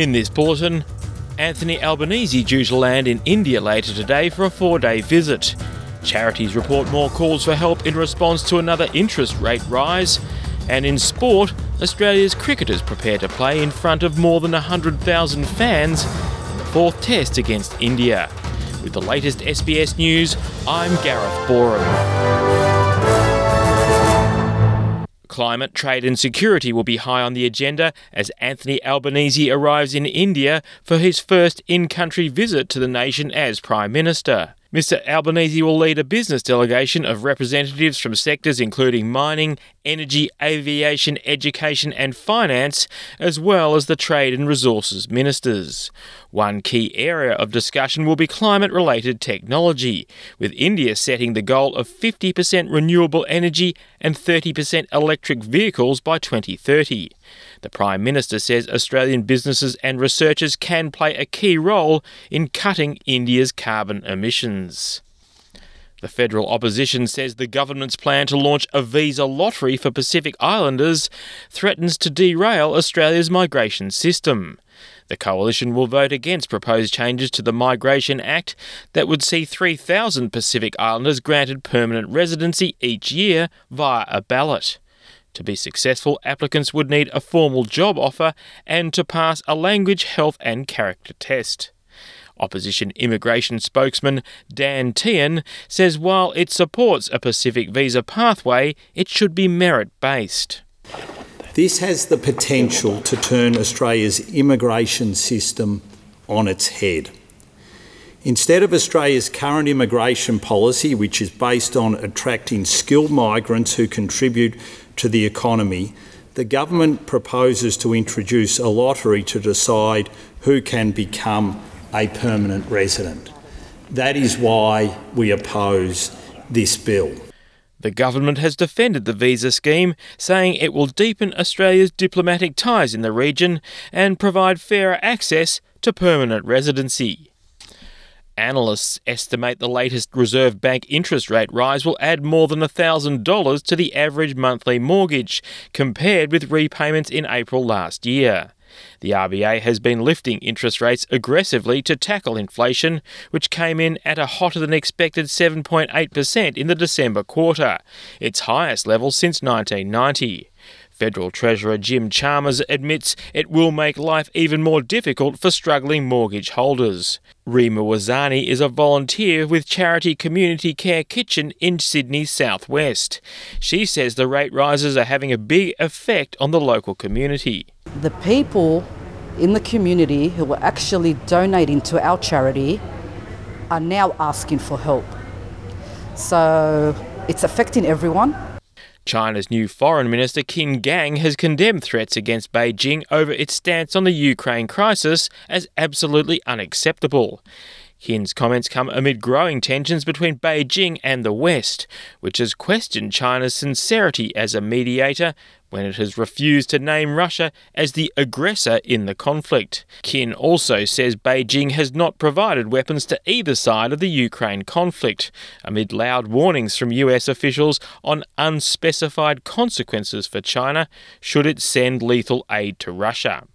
In this bulletin, Anthony Albanese due to land in India later today for a four day visit. Charities report more calls for help in response to another interest rate rise. And in sport, Australia's cricketers prepare to play in front of more than 100,000 fans in the fourth test against India. With the latest SBS news, I'm Gareth Boreham. Climate, trade, and security will be high on the agenda as Anthony Albanese arrives in India for his first in country visit to the nation as Prime Minister. Mr. Albanese will lead a business delegation of representatives from sectors including mining, energy, aviation, education, and finance, as well as the trade and resources ministers. One key area of discussion will be climate related technology, with India setting the goal of 50% renewable energy and 30% electric vehicles by 2030. The Prime Minister says Australian businesses and researchers can play a key role in cutting India's carbon emissions. The federal opposition says the government's plan to launch a visa lottery for Pacific Islanders threatens to derail Australia's migration system. The coalition will vote against proposed changes to the Migration Act that would see 3,000 Pacific Islanders granted permanent residency each year via a ballot. To be successful, applicants would need a formal job offer and to pass a language, health, and character test. Opposition immigration spokesman Dan Tehan says while it supports a Pacific visa pathway, it should be merit based. This has the potential to turn Australia's immigration system on its head. Instead of Australia's current immigration policy, which is based on attracting skilled migrants who contribute to the economy, the government proposes to introduce a lottery to decide who can become a permanent resident. That is why we oppose this bill. The government has defended the visa scheme, saying it will deepen Australia's diplomatic ties in the region and provide fairer access to permanent residency. Analysts estimate the latest Reserve Bank interest rate rise will add more than $1,000 to the average monthly mortgage, compared with repayments in April last year. The RBA has been lifting interest rates aggressively to tackle inflation, which came in at a hotter than expected 7.8% in the December quarter, its highest level since 1990. Federal Treasurer Jim Chalmers admits it will make life even more difficult for struggling mortgage holders. Rima Wazani is a volunteer with charity Community Care Kitchen in Sydney's southwest. She says the rate rises are having a big effect on the local community. The people in the community who are actually donating to our charity are now asking for help. So it's affecting everyone. China's new foreign minister Qin Gang has condemned threats against Beijing over its stance on the Ukraine crisis as absolutely unacceptable. Qin's comments come amid growing tensions between Beijing and the West, which has questioned China's sincerity as a mediator when it has refused to name Russia as the aggressor in the conflict. Qin also says Beijing has not provided weapons to either side of the Ukraine conflict, amid loud warnings from US officials on unspecified consequences for China should it send lethal aid to Russia.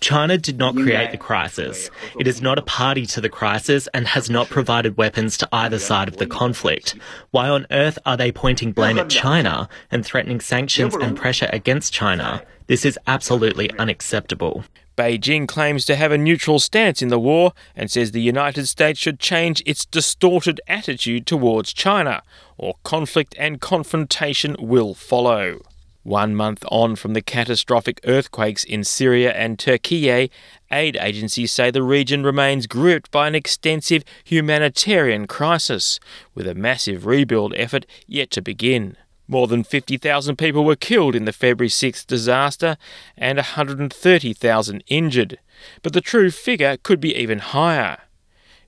China did not create the crisis. It is not a party to the crisis and has not provided weapons to either side of the conflict. Why on earth are they pointing blame at China and threatening sanctions and pressure against China? This is absolutely unacceptable. Beijing claims to have a neutral stance in the war and says the United States should change its distorted attitude towards China, or conflict and confrontation will follow. One month on from the catastrophic earthquakes in Syria and Turkey, aid agencies say the region remains gripped by an extensive humanitarian crisis, with a massive rebuild effort yet to begin. More than 50,000 people were killed in the February 6 disaster and 130,000 injured, but the true figure could be even higher.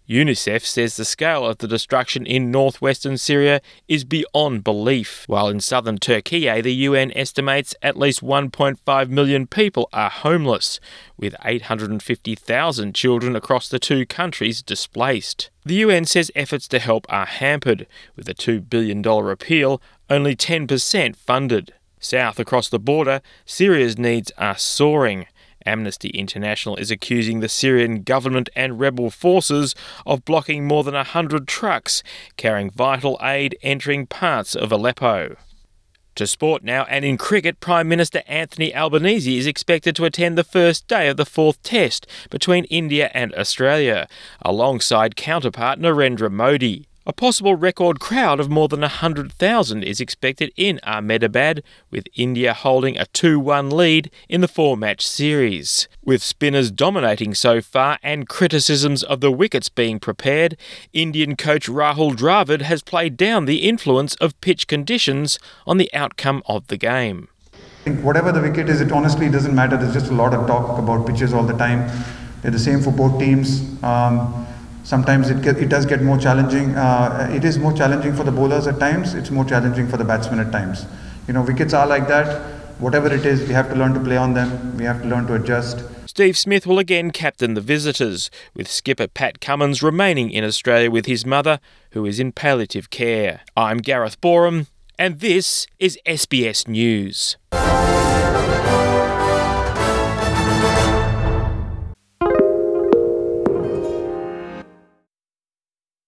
UNICEF says the scale of the destruction in northwestern Syria is beyond belief, while in southern Turkey, eh, the UN estimates at least 1.5 million people are homeless, with 850,000 children across the two countries displaced. The UN says efforts to help are hampered, with a $2 billion appeal only 10% funded. South across the border, Syria's needs are soaring Amnesty International is accusing the Syrian government and rebel forces of blocking more than 100 trucks carrying vital aid entering parts of Aleppo. To sport now, and in cricket, Prime Minister Anthony Albanese is expected to attend the first day of the fourth test between India and Australia, alongside counterpart Narendra Modi. A possible record crowd of more than 100,000 is expected in Ahmedabad, with India holding a 2 1 lead in the four match series. With spinners dominating so far and criticisms of the wickets being prepared, Indian coach Rahul Dravid has played down the influence of pitch conditions on the outcome of the game. Whatever the wicket is, it honestly doesn't matter. There's just a lot of talk about pitches all the time. They're the same for both teams. Um, sometimes it, get, it does get more challenging. Uh, it is more challenging for the bowlers at times. It's more challenging for the batsmen at times. You know, wickets are like that. Whatever it is, we have to learn to play on them. We have to learn to adjust. Steve Smith will again captain the visitors, with skipper Pat Cummins remaining in Australia with his mother, who is in palliative care. I'm Gareth Boreham, and this is SBS News.